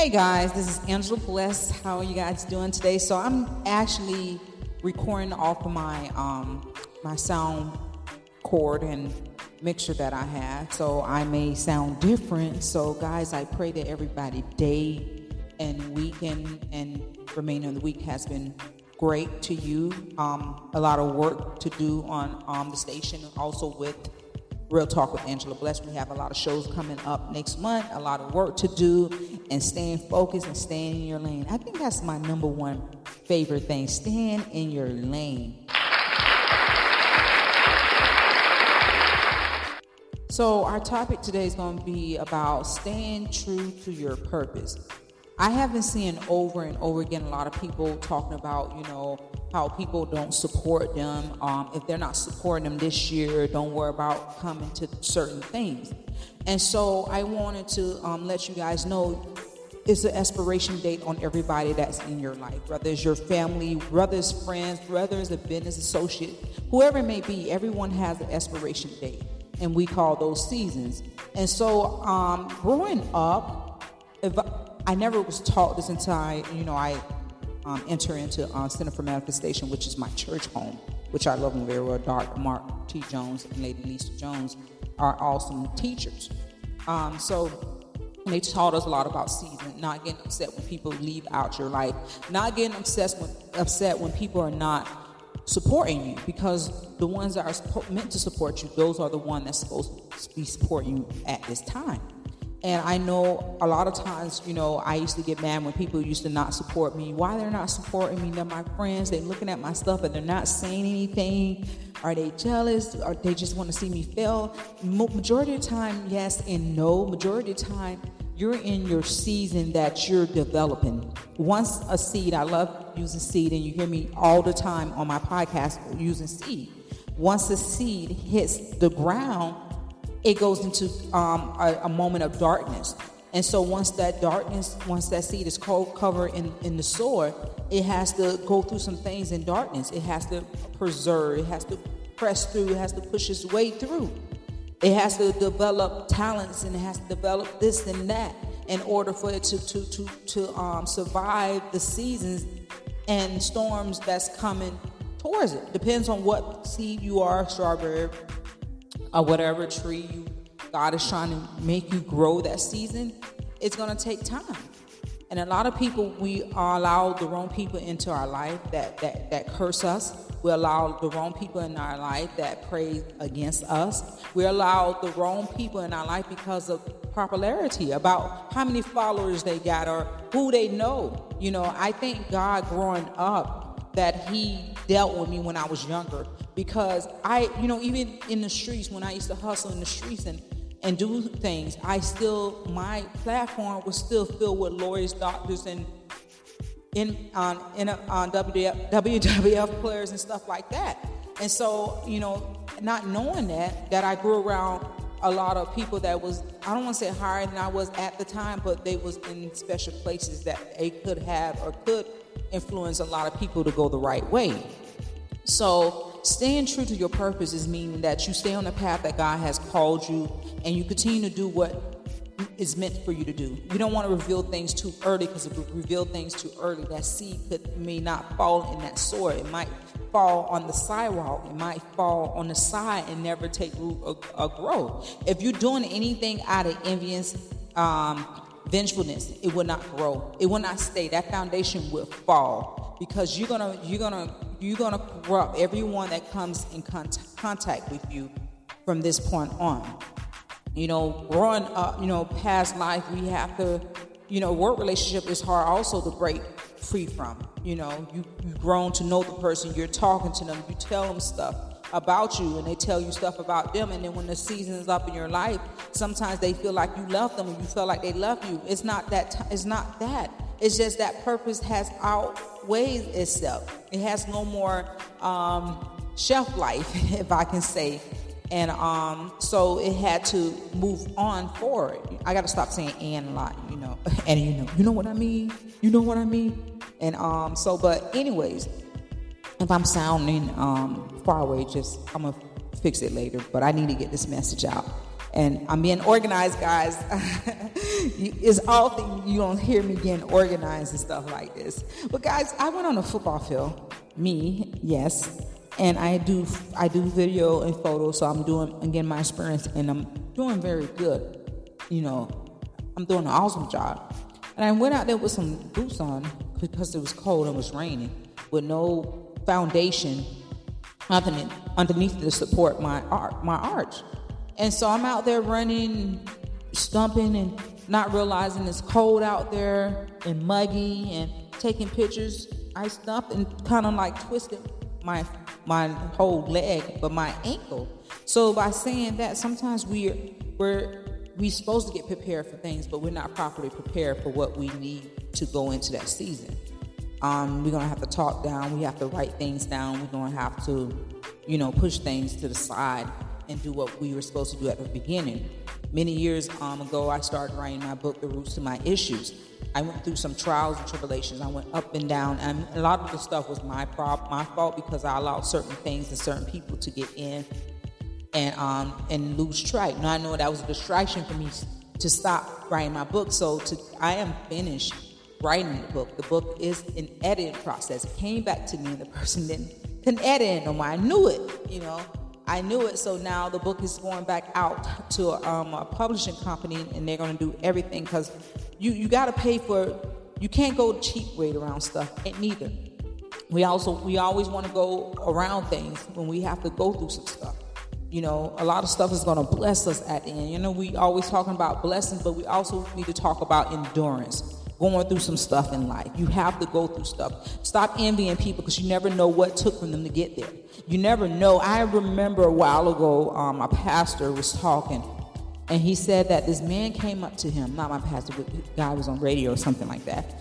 Hey guys, this is Angela Bless. How are you guys doing today? So I'm actually recording off of my um, my sound cord and mixture that I have, so I may sound different. So guys, I pray that everybody day and weekend and remaining of the week has been great to you. Um, a lot of work to do on um, the station, also with Real Talk with Angela Bless. We have a lot of shows coming up next month, a lot of work to do, and staying focused and staying in your lane. I think that's my number one favorite thing staying in your lane. So, our topic today is going to be about staying true to your purpose. I have been seeing over and over again a lot of people talking about, you know, how people don't support them. Um, if they're not supporting them this year, don't worry about coming to certain things. And so I wanted to um, let you guys know it's an expiration date on everybody that's in your life, whether it's your family, brothers, friends, brothers, a business associate, whoever it may be, everyone has an expiration date. And we call those seasons. And so um, growing up, if I never was taught this until I, you know, I um, enter into uh, Center for Manifestation, which is my church home, which I love them very well. Dr. Mark T. Jones and Lady Lisa Jones are awesome teachers. Um, so they taught us a lot about season, not getting upset when people leave out your life, not getting upset when, upset when people are not supporting you, because the ones that are meant to support you, those are the ones that's supposed to be supporting you at this time. And I know a lot of times, you know, I used to get mad when people used to not support me. Why they're not supporting me? They're my friends. They're looking at my stuff and they're not saying anything. Are they jealous? Or they just want to see me fail? Majority of time, yes and no. Majority of time, you're in your season that you're developing. Once a seed, I love using seed, and you hear me all the time on my podcast using seed. Once a seed hits the ground, it goes into um, a, a, moment of darkness. And so once that darkness, once that seed is covered in, in the soil, it has to go through some things in darkness. It has to preserve, it has to press through, it has to push its way through. It has to develop talents and it has to develop this and that in order for it to, to, to, to um, survive the seasons and storms that's coming towards it. Depends on what seed you are, strawberry, or whatever tree you, God is trying to make you grow that season, it's going to take time. And a lot of people, we allow the wrong people into our life that, that, that curse us. We allow the wrong people in our life that pray against us. We allow the wrong people in our life because of popularity, about how many followers they got or who they know. You know, I thank God growing up that He dealt with me when I was younger because I, you know, even in the streets when I used to hustle in the streets and and do things, I still my platform was still filled with lawyers, doctors, and in on in a, on WWF, WWF players and stuff like that. And so, you know, not knowing that, that I grew around a lot of people that was I don't want to say higher than I was at the time, but they was in special places that they could have or could influence a lot of people to go the right way. So, staying true to your purpose is meaning that you stay on the path that God has called you and you continue to do what is meant for you to do. You don't want to reveal things too early because if you reveal things too early, that seed could may not fall in that soil. It might fall on the sidewalk. It might fall on the side and never take root or, or grow. If you're doing anything out of envious, um, vengefulness, it will not grow. It will not stay. That foundation will fall because you're gonna you're gonna you're gonna corrupt everyone that comes in contact with you from this point on. You know, growing up, you know, past life, we have to, you know, work relationship is hard also to break free from. You know, you, you've grown to know the person, you're talking to them, you tell them stuff about you and they tell you stuff about them and then when the season is up in your life sometimes they feel like you love them and you feel like they love you it's not that t- it's not that it's just that purpose has outweighed itself it has no more um, shelf life if i can say and um, so it had to move on forward. I got to stop saying "and" a lot, you know. And you know, you know what I mean. You know what I mean. And um, so, but anyways, if I'm sounding um, far away, just I'm gonna fix it later. But I need to get this message out. And I'm being organized, guys. it's often you don't hear me getting organized and stuff like this. But guys, I went on a football field. Me, yes. And I do I do video and photos, so I'm doing again my experience and I'm doing very good. You know, I'm doing an awesome job. And I went out there with some boots on because it was cold and it was raining, with no foundation underneath, underneath to support my art, my arch. And so I'm out there running, stumping, and not realizing it's cold out there and muggy, and taking pictures. I stumped and kind of like twisted my my whole leg, but my ankle. So by saying that, sometimes we're we're we're supposed to get prepared for things, but we're not properly prepared for what we need to go into that season. Um, we're gonna have to talk down. We have to write things down. We're gonna have to, you know, push things to the side and do what we were supposed to do at the beginning. Many years um, ago, I started writing my book, The Roots to My Issues. I went through some trials and tribulations. I went up and down, and a lot of the stuff was my problem, my fault because I allowed certain things and certain people to get in and um, and lose track. Now I know that was a distraction for me to stop writing my book. So to I am finished writing the book. The book is an editing process. It came back to me, and the person didn't, didn't edit it no more. I knew it, you know. I knew it, so now the book is going back out to um, a publishing company, and they're going to do everything because you you got to pay for. You can't go cheap rate around stuff, and neither. We also we always want to go around things when we have to go through some stuff. You know, a lot of stuff is going to bless us at the end. You know, we always talking about blessings, but we also need to talk about endurance going through some stuff in life. You have to go through stuff. Stop envying people because you never know what took from them to get there. You never know. I remember a while ago, um, a pastor was talking, and he said that this man came up to him, not my pastor, but guy was on radio or something like that.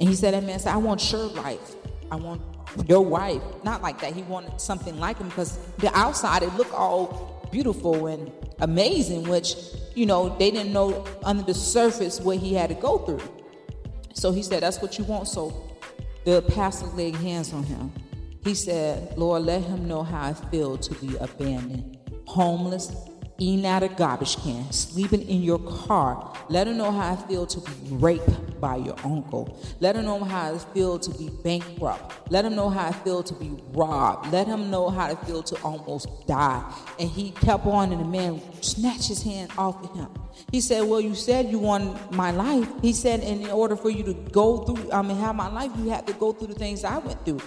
And he said, That man said, I want your life. I want your wife. Not like that. He wanted something like him because the outside, it looked all beautiful and amazing, which, you know, they didn't know under the surface what he had to go through. So he said, That's what you want. So the pastor laid hands on him. He said, Lord, let him know how I feel to be abandoned, homeless, eating out of garbage can, sleeping in your car. Let him know how I feel to be raped by your uncle. Let him know how I feel to be bankrupt. Let him know how I feel to be robbed. Let him know how I feel to almost die. And he kept on, and the man snatched his hand off of him. He said, Well, you said you want my life. He said, In order for you to go through, I mean, have my life, you have to go through the things I went through.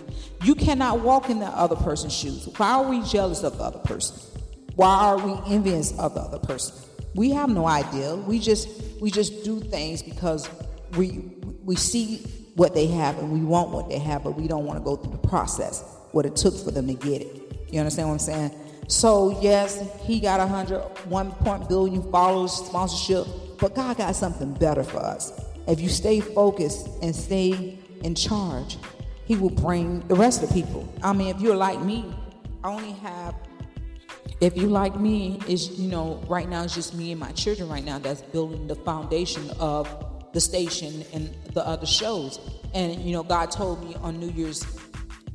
You cannot walk in the other person's shoes. Why are we jealous of the other person? Why are we envious of the other person? We have no idea. We just we just do things because we we see what they have and we want what they have, but we don't want to go through the process, what it took for them to get it. You understand what I'm saying? So yes, he got a hundred, one point billion followers, sponsorship, but God got something better for us. If you stay focused and stay in charge, He will bring the rest of the people. I mean, if you're like me, I only have. If you like me, is you know, right now it's just me and my children right now that's building the foundation of the station and the other shows. And you know, God told me on New Year's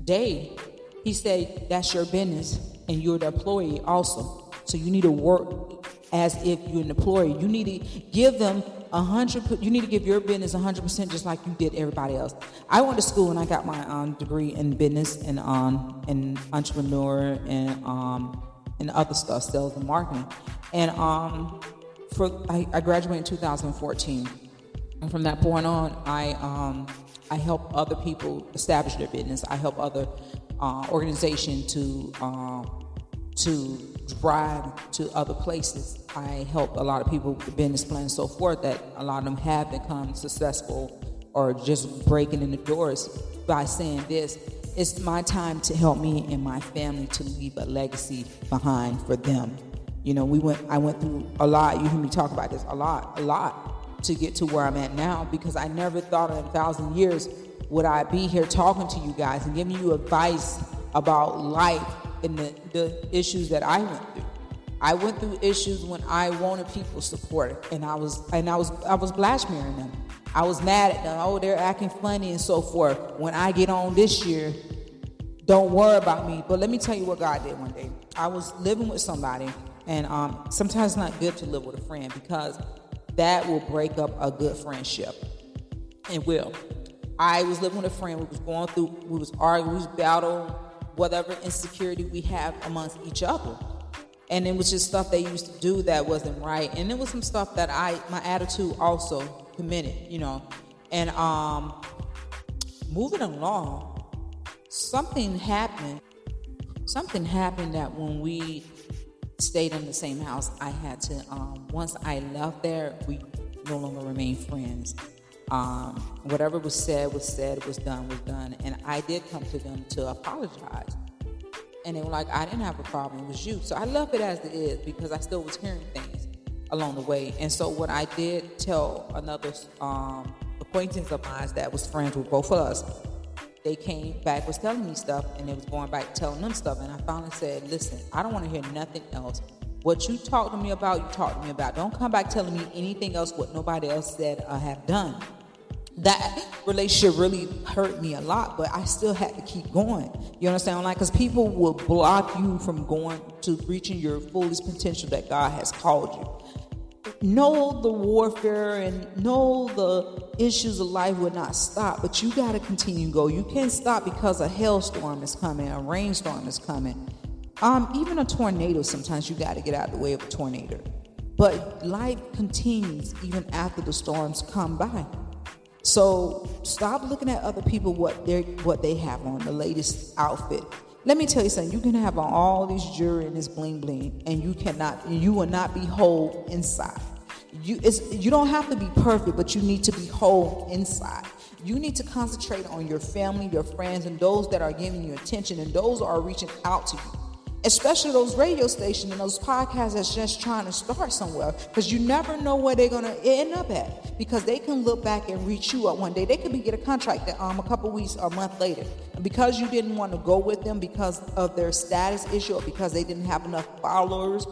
Day, He said, "That's your business." and you're the employee also. So you need to work as if you're an employee. You need to give them a hundred. You need to give your business a hundred percent, just like you did everybody else. I went to school and I got my um, degree in business and um and entrepreneur and um and other stuff, sales and marketing. And um for I, I graduated in 2014, and from that point on, I um I help other people establish their business. I help other uh, organization to um, to drive to other places. I help a lot of people with business plans and so forth that a lot of them have become successful or just breaking in the doors by saying this. It's my time to help me and my family to leave a legacy behind for them. You know, we went I went through a lot, you hear me talk about this a lot, a lot to get to where I'm at now because I never thought in a thousand years would I be here talking to you guys and giving you advice about life and the, the issues that I went through. I went through issues when I wanted people's support, and I was and I was I was blackmailing them. I was mad at them. Oh, they're acting funny and so forth. When I get on this year, don't worry about me. But let me tell you what God did one day. I was living with somebody, And um, sometimes it's not good to live with a friend because that will break up a good friendship. It will. I was living with a friend. We was going through. We was arguing. We was battling whatever insecurity we have amongst each other. And it was just stuff they used to do that wasn't right. And it was some stuff that I, my attitude also committed, you know. And um, moving along, something happened. Something happened that when we stayed in the same house, I had to, um, once I left there, we no longer remained friends. Um, whatever was said was said, was done, was done. And I did come to them to apologize. And they were like, I didn't have a problem, it was you. So I love it as it is because I still was hearing things along the way. And so what I did tell another um, acquaintance of mine that was friends with both of us, they came back, was telling me stuff, and they was going back telling them stuff. And I finally said, listen, I don't want to hear nothing else. What you talk to me about, you talk to me about. Don't come back telling me anything else what nobody else said or have done that relationship really hurt me a lot, but I still had to keep going. You understand? Like, because people will block you from going to reaching your fullest potential that God has called you. Know the warfare and know the issues of life will not stop, but you got to continue to go. You can't stop because a hailstorm is coming, a rainstorm is coming. Um, even a tornado, sometimes you got to get out of the way of a tornado. But life continues even after the storms come by. So stop looking at other people what they what they have on the latest outfit. Let me tell you something. You can have on all this jewelry and this bling bling, and you cannot. You will not be whole inside. You it's you don't have to be perfect, but you need to be whole inside. You need to concentrate on your family, your friends, and those that are giving you attention, and those are reaching out to you especially those radio stations and those podcasts that's just trying to start somewhere because you never know where they're going to end up at because they can look back and reach you up one day. They could be get a contract that, um, a couple weeks or a month later. And because you didn't want to go with them because of their status issue or because they didn't have enough followers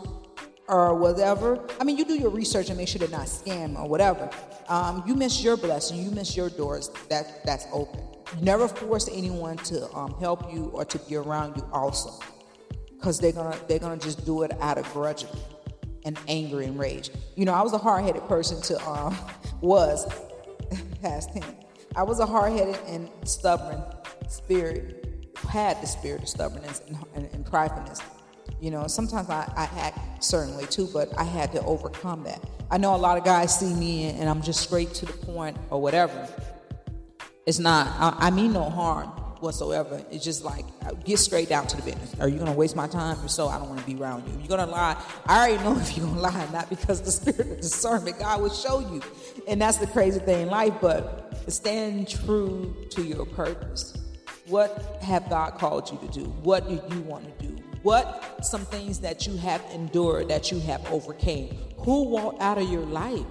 or whatever i mean you do your research and make sure they're not scam or whatever. Um, you miss your blessing you miss your doors that that's open. Never force anyone to um, help you or to be around you also because they're gonna they're gonna just do it out of grudge and anger and rage. You know, I was a hard-headed person to um was past tense. I was a hard-headed and stubborn spirit, had the spirit of stubbornness and, and, and pridefulness. You know, sometimes I, I act certainly too, but I had to overcome that. I know a lot of guys see me and I'm just straight to the point or whatever. It's not, I, I mean no harm whatsoever. It's just like uh, get straight down to the business. Are you gonna waste my time? If so, I don't want to be around you. If you're gonna lie, I already know if you're gonna lie, not because the spirit of discernment God will show you. And that's the crazy thing in life, but stand true to your purpose. What have God called you to do? What do you want to do? What some things that you have endured that you have overcame? Who walked out of your life?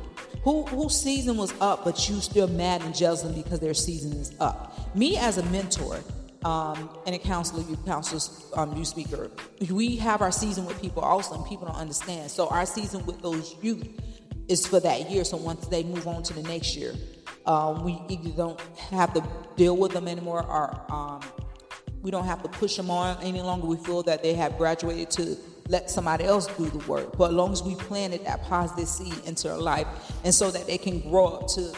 Who whose season was up, but you still mad and jealous because their season is up? Me as a mentor, um, and a counselor, you counselors, um, you speaker, we have our season with people also, and people don't understand. So our season with those youth is for that year. So once they move on to the next year, um, we either don't have to deal with them anymore, or um, we don't have to push them on any longer. We feel that they have graduated to let somebody else do the work. But as long as we planted that positive seed into their life, and so that they can grow up to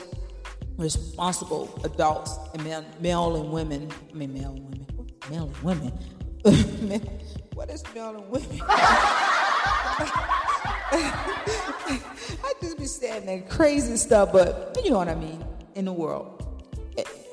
responsible adults and male, male and women. I mean, male and women. Male and women. what is male and women? I just be saying that crazy stuff, but you know what I mean in the world.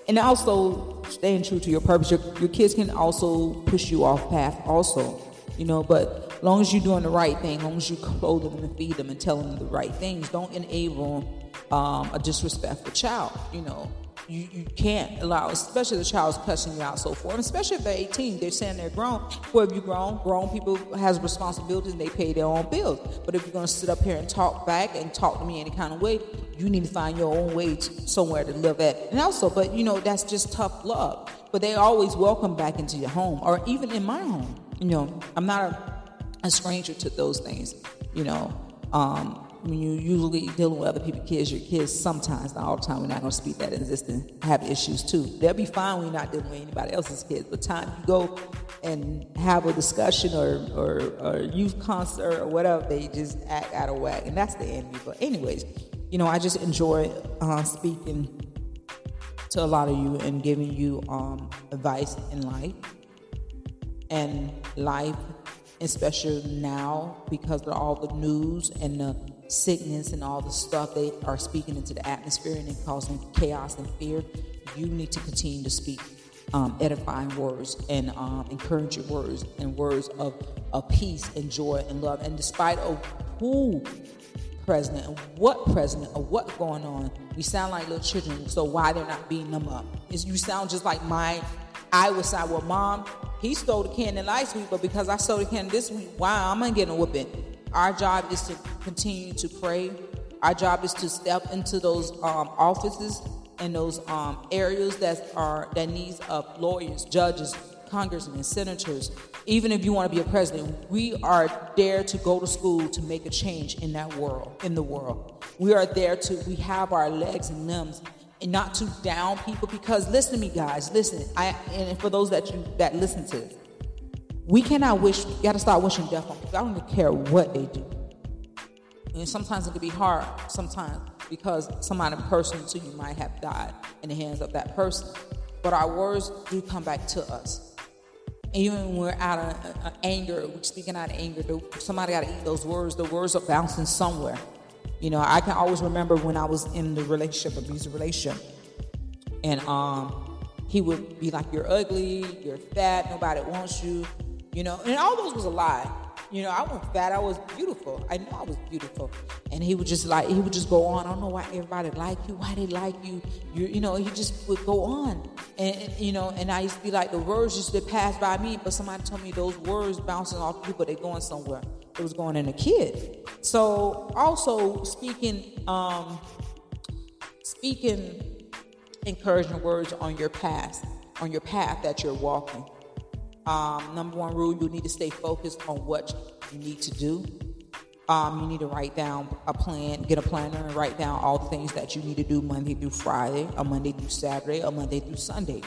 And also staying true to your purpose. Your, your kids can also push you off path, also you know, but long as you're doing the right thing, long as you clothe them and feed them and tell them the right things, don't enable um, a disrespectful child, you know. You, you can't allow, especially the child's cussing you out, so forth. especially if they're 18, they're saying they're grown. Well, if you're grown, grown people has responsibilities and they pay their own bills. But if you're to sit up here and talk back and talk to me any kind of way, you need to find your own way to, somewhere to live at. And also, but you know, that's just tough love. But they always welcome back into your home, or even in my home. You know, I'm not a, a stranger to those things. You know, um, when you're usually dealing with other people's kids, your kids sometimes, not all the time, we're not going to speak that in existence, have issues too. They'll be fine when you're not dealing with anybody else's kids. But time you go and have a discussion or, or, or youth concert or whatever, they just act out of whack. And that's the enemy. But, anyways, you know, I just enjoy uh, speaking to a lot of you and giving you um, advice in life and life, especially now because of all the news and the sickness and all the stuff they are speaking into the atmosphere and causing chaos and fear. You need to continue to speak um, edifying words and um, encouraging words and words of, of peace and joy and love. And despite of who president and what president or what's going on, we sound like little children. So why they're not beating them up? Is you sound just like my I would say, well, mom, he stole the candy last week, but because I stole the candy this week, wow, I'm gonna get a whooping. Our job is to continue to pray. Our job is to step into those um, offices and those um, areas that are that needs of lawyers, judges, congressmen, senators. Even if you want to be a president, we are there to go to school to make a change in that world, in the world. We are there to. We have our legs and limbs not to down people because listen to me guys listen. I and for those that you that listen to we cannot wish you gotta start wishing death on people. I don't even care what they do. And sometimes it can be hard sometimes because somebody personal to you might have died in the hands of that person. But our words do come back to us. Even when we're out of uh, anger we're speaking out of anger somebody got to eat those words. The words are bouncing somewhere you know, I can always remember when I was in the relationship, abusive relationship, and um, he would be like, "You're ugly, you're fat, nobody wants you," you know, and all those was a lie. You know, I wasn't fat, I was beautiful. I know I was beautiful, and he would just like he would just go on. I don't know why everybody like you, why they like you. You, you know, he just would go on, and, and you know, and I used to be like the words just to pass by me, but somebody told me those words bouncing off people, they going somewhere it was going in a kid. So also speaking, um, speaking encouraging words on your path, on your path that you're walking. Um, number one rule: you need to stay focused on what you need to do. Um, you need to write down a plan, get a planner, and write down all the things that you need to do Monday through Friday, or Monday through Saturday, or Monday through Sunday,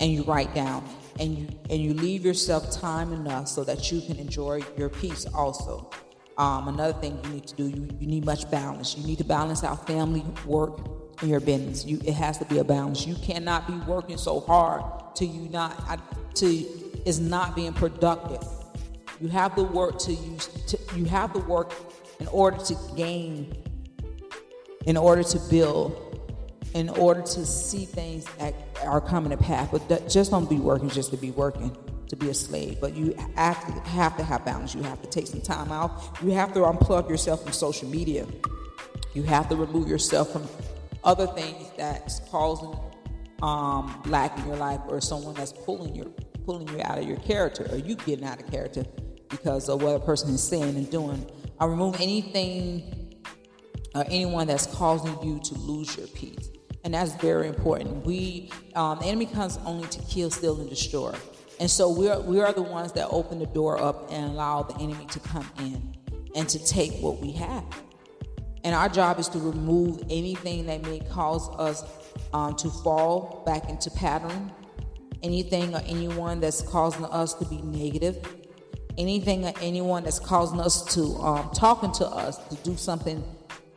and you write down and you and you leave yourself time enough so that you can enjoy your peace also. Um, another thing you need to do, you, you need much balance. You need to balance out family, work, and your business. You, it has to be a balance. You cannot be working so hard to you not to is not being productive. You have the work to use. To, you have the work in order to gain, in order to build, in order to see things that are coming to pass. But just don't be working just to be working, to be a slave. But you have to, have balance. You have to take some time out. You have to unplug yourself from social media. You have to remove yourself from other things that's causing um, lack in your life or someone that's pulling you pulling you out of your character or you getting out of character because of what a person is saying and doing. I remove anything or anyone that's causing you to lose your peace and that's very important. We, um, the enemy comes only to kill, steal, and destroy, and so we are we are the ones that open the door up and allow the enemy to come in and to take what we have. And our job is to remove anything that may cause us um, to fall back into pattern, anything or anyone that's causing us to be negative, anything or anyone that's causing us to um, talking to us to do something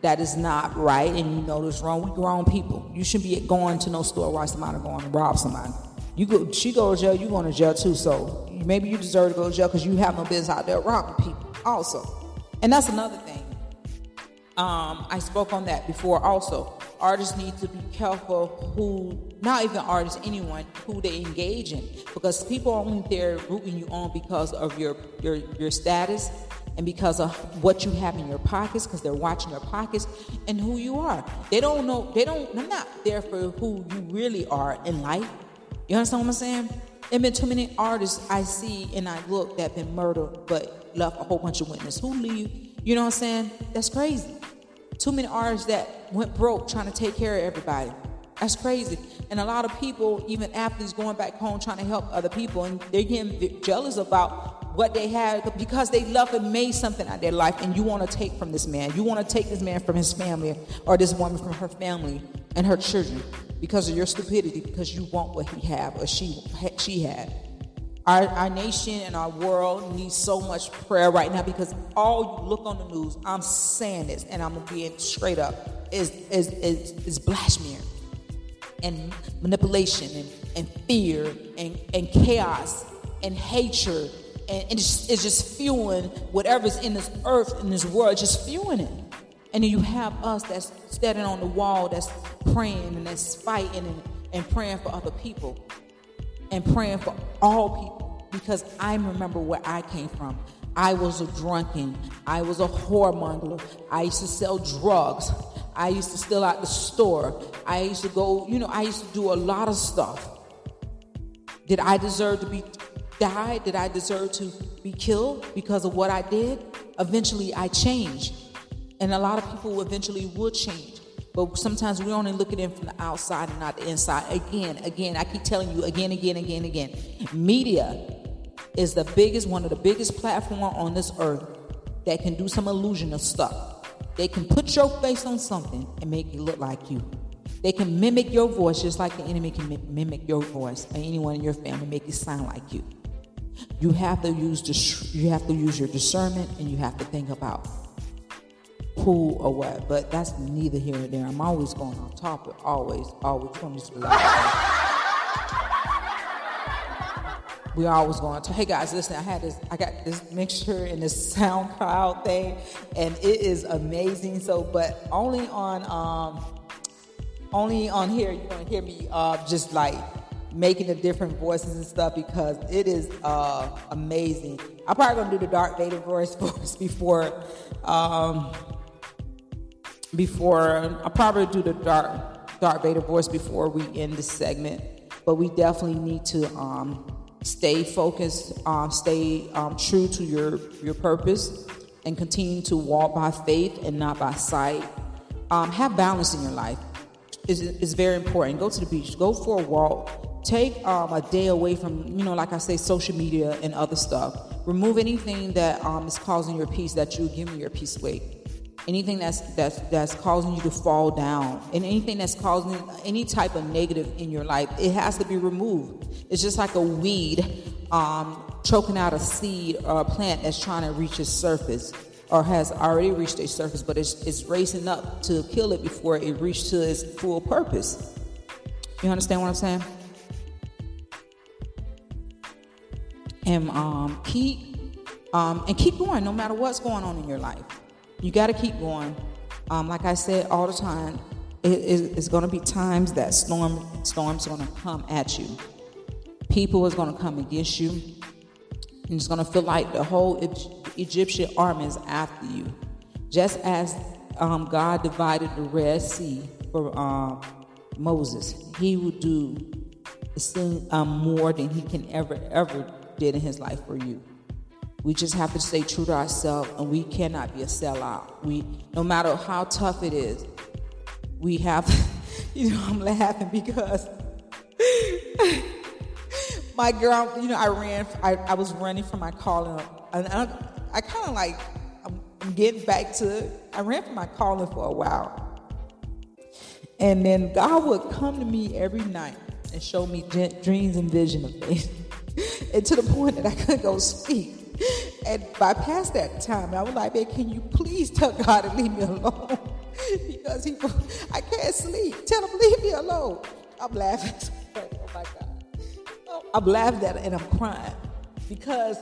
that is not right and you know this wrong. We grown people. You shouldn't be going to no store while somebody going to rob somebody. You go, she go to jail, you going to jail too. So maybe you deserve to go to jail because you have no business out there robbing people also. And that's another thing. Um, I spoke on that before also. Artists need to be careful who, not even artists, anyone, who they engage in. Because people are only there rooting you on because of your, your, your status and because of what you have in your pockets, because they're watching your pockets and who you are. They don't know, they don't, they're not there for who you really are in life. You understand what I'm saying? There been too many artists I see and I look that been murdered but left a whole bunch of witnesses. Who leave? You know what I'm saying? That's crazy. Too many artists that went broke trying to take care of everybody. That's crazy. And a lot of people, even athletes going back home trying to help other people, and they're getting jealous about what they had because they love and made something out of their life, and you want to take from this man. You want to take this man from his family or this woman from her family and her children because of your stupidity, because you want what he have or she she had. Our, our nation and our world needs so much prayer right now because all you look on the news, I'm saying this and I'm being straight up, is, is, is, is blasphemy and manipulation and, and fear and, and chaos and hatred. And, it's, it's just fueling whatever's in this earth, in this world, just fueling it. And then you have us that's standing on the wall, that's praying and that's fighting and, and praying for other people and praying for all people because I remember where I came from. I was a drunken. I was a whoremonger. I used to sell drugs. I used to steal out the store. I used to go, you know, I used to do a lot of stuff. Did I deserve to be died? Did I deserve to be killed because of what I did? Eventually I changed. And a lot of people eventually would change. But sometimes we only look at it from the outside and not the inside. Again, again, I keep telling you again, again, again, again. Media is the biggest, one of the biggest platform on this earth that can do some illusion of stuff. They can put your face on something and make it look like you. They can mimic your voice just like the enemy can mimic your voice or anyone in your family make it sound like you. You have to use dis- you have to use your discernment and you have to think about who or what. But that's neither here nor there. I'm always going on topic. Always, always. From this we always going to hey guys listen i had this i got this mixture in this soundcloud thing and it is amazing so but only on um only on here you're gonna hear me uh just like making the different voices and stuff because it is uh amazing i'm probably gonna do the Darth Vader voice voice before um before I'll probably do the dark Darth Vader voice before we end this segment. But we definitely need to um, stay focused, um, stay um, true to your your purpose, and continue to walk by faith and not by sight. Um, have balance in your life. is is very important. Go to the beach. Go for a walk. Take um, a day away from you know, like I say, social media and other stuff. Remove anything that um, is causing your peace that you're giving your peace away anything that's that's that's causing you to fall down. And anything that's causing any type of negative in your life it has to be removed. It's just like a weed um, choking out a seed or a plant that's trying to reach its surface or has already reached its surface but it's, it's racing up to kill it before it reaches to its full purpose. You understand what i'm saying and um, keep um, and keep going no matter what's going on in your life you got to keep going. Um, like I said all the time, it, it, it's going to be times that storm storms are going to come at you. People is going to come against you, and it's going to feel like the whole Egyptian army is after you. Just as um, God divided the Red Sea for um, Moses, He will do um, more than He can ever ever did in His life for you. We just have to stay true to ourselves, and we cannot be a sellout. We, no matter how tough it is, we have. you know, I'm laughing because my girl. You know, I ran. I, I was running from my calling, and I, I kind of like. I'm, I'm getting back to. I ran from my calling for a while, and then God would come to me every night and show me dreams and vision of things, and to the point that I couldn't go speak and by past that time, I was like, man, can you please tell God to leave me alone? because he, I can't sleep. Tell him, leave me alone. I'm laughing. oh my God. I'm laughing at it and I'm crying because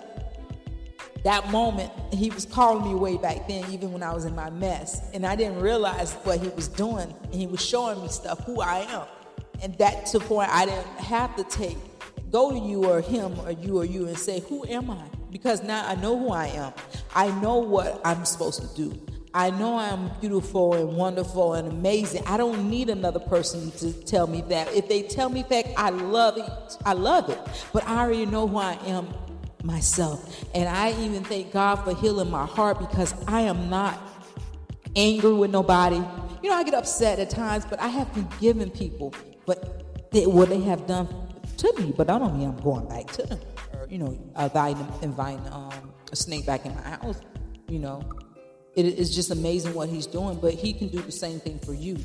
that moment he was calling me way back then, even when I was in my mess. And I didn't realize what he was doing. And he was showing me stuff, who I am. And that to the point I didn't have to take, go to you or him or you or you and say, who am I? because now I know who I am. I know what I'm supposed to do. I know I'm beautiful and wonderful and amazing. I don't need another person to tell me that. If they tell me that, I love it. I love it. But I already know who I am myself. And I even thank God for healing my heart because I am not angry with nobody. You know, I get upset at times, but I have forgiven people. But what they have done to me, but I don't mean I'm going back to them Or, you know, inviting, inviting um, a snake back in my house. You know, it is just amazing what he's doing, but he can do the same thing for you.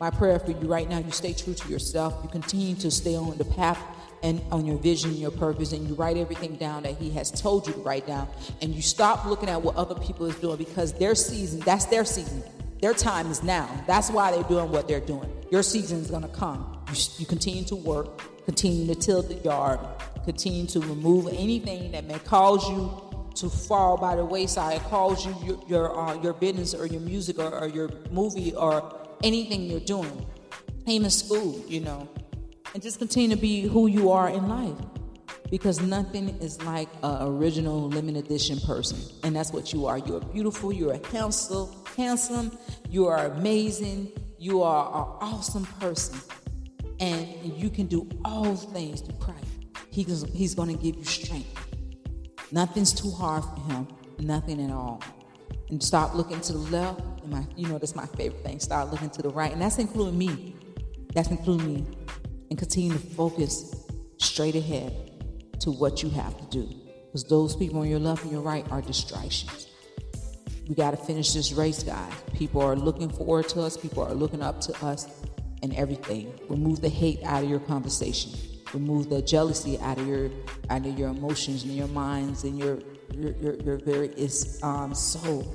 My prayer for you right now, you stay true to yourself. You continue to stay on the path and on your vision, and your purpose, and you write everything down that he has told you to write down. And you stop looking at what other people is doing because their season, that's their season. Their time is now. That's why they're doing what they're doing. Your season is going to come. You, you continue to work, continue to till the yard, continue to remove anything that may cause you to fall by the wayside, cause you your your, uh, your business or your music or, or your movie or anything you're doing, even school, you know, and just continue to be who you are in life. Because nothing is like an original limited edition person, and that's what you are. You are beautiful. You are handsome. Handsome. You are amazing. You are an awesome person, and you can do all things through Christ. He's, he's going to give you strength. Nothing's too hard for him. Nothing at all. And stop looking to the left. And my, you know, that's my favorite thing. Start looking to the right. And that's including me. That's including me. And continue to focus straight ahead to what you have to do. Because those people on your left and your right are distractions. We got to finish this race, guys. People are looking forward to us. People are looking up to us and everything. Remove the hate out of your conversation. Remove the jealousy out of your out of your emotions and your minds and your your your, your very um, soul.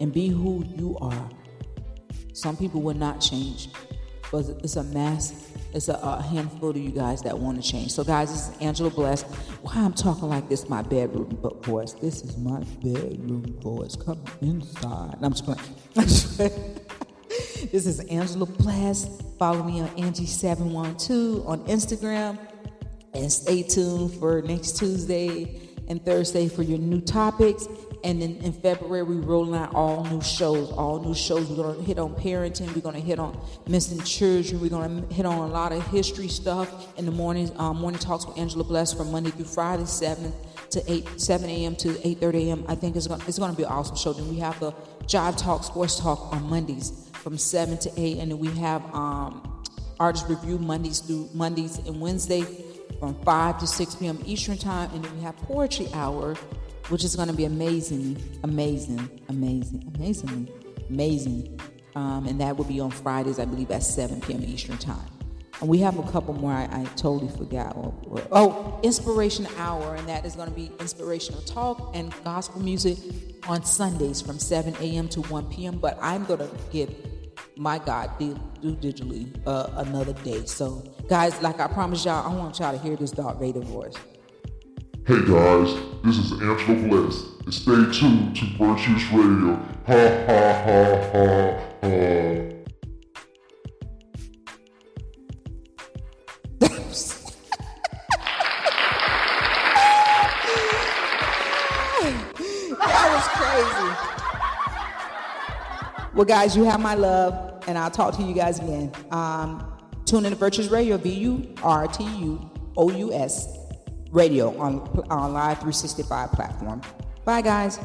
And be who you are. Some people will not change but it's a mass it's a, a handful of you guys that want to change. So guys this is angela bless. Why i'm talking like this my bedroom voice this is my bedroom voice come inside. I'm just playing this is Angela Bless. Follow me on Angie712 on Instagram. And stay tuned for next Tuesday and Thursday for your new topics. And then in February, we're rolling out all new shows. All new shows. We're going to hit on parenting. We're going to hit on missing children. We're going to hit on a lot of history stuff in the morning. Um, morning talks with Angela Bless from Monday through Friday, 7 to 8, 7 a.m. to 8.30 a.m. I think it's going, it's going to be an awesome show. Then we have the Job Talk, Sports Talk on Mondays from 7 to 8. And then we have um, artist review Mondays through Mondays and Wednesday from 5 to 6 p.m. Eastern Time. And then we have Poetry Hour, which is going to be amazing, amazing, amazing, amazingly amazing. Um, and that will be on Fridays, I believe, at 7 p.m. Eastern Time. And we have a couple more I, I totally forgot. Oh, Inspiration Hour, and that is going to be inspirational talk and gospel music on Sundays from 7 a.m. to 1 p.m. But I'm going to give my God, do, do digitally uh, another day. So, guys, like I promised y'all, I want y'all to hear this Darth Vader voice. Hey guys, this is Angela Bliss, and stay tuned to Vurtuous Radio. Ha ha ha ha ha. Guys, you have my love, and I'll talk to you guys again. Um, tune in to Vurtuous Radio, V U R T U O U S Radio on, on Live 365 platform. Bye, guys.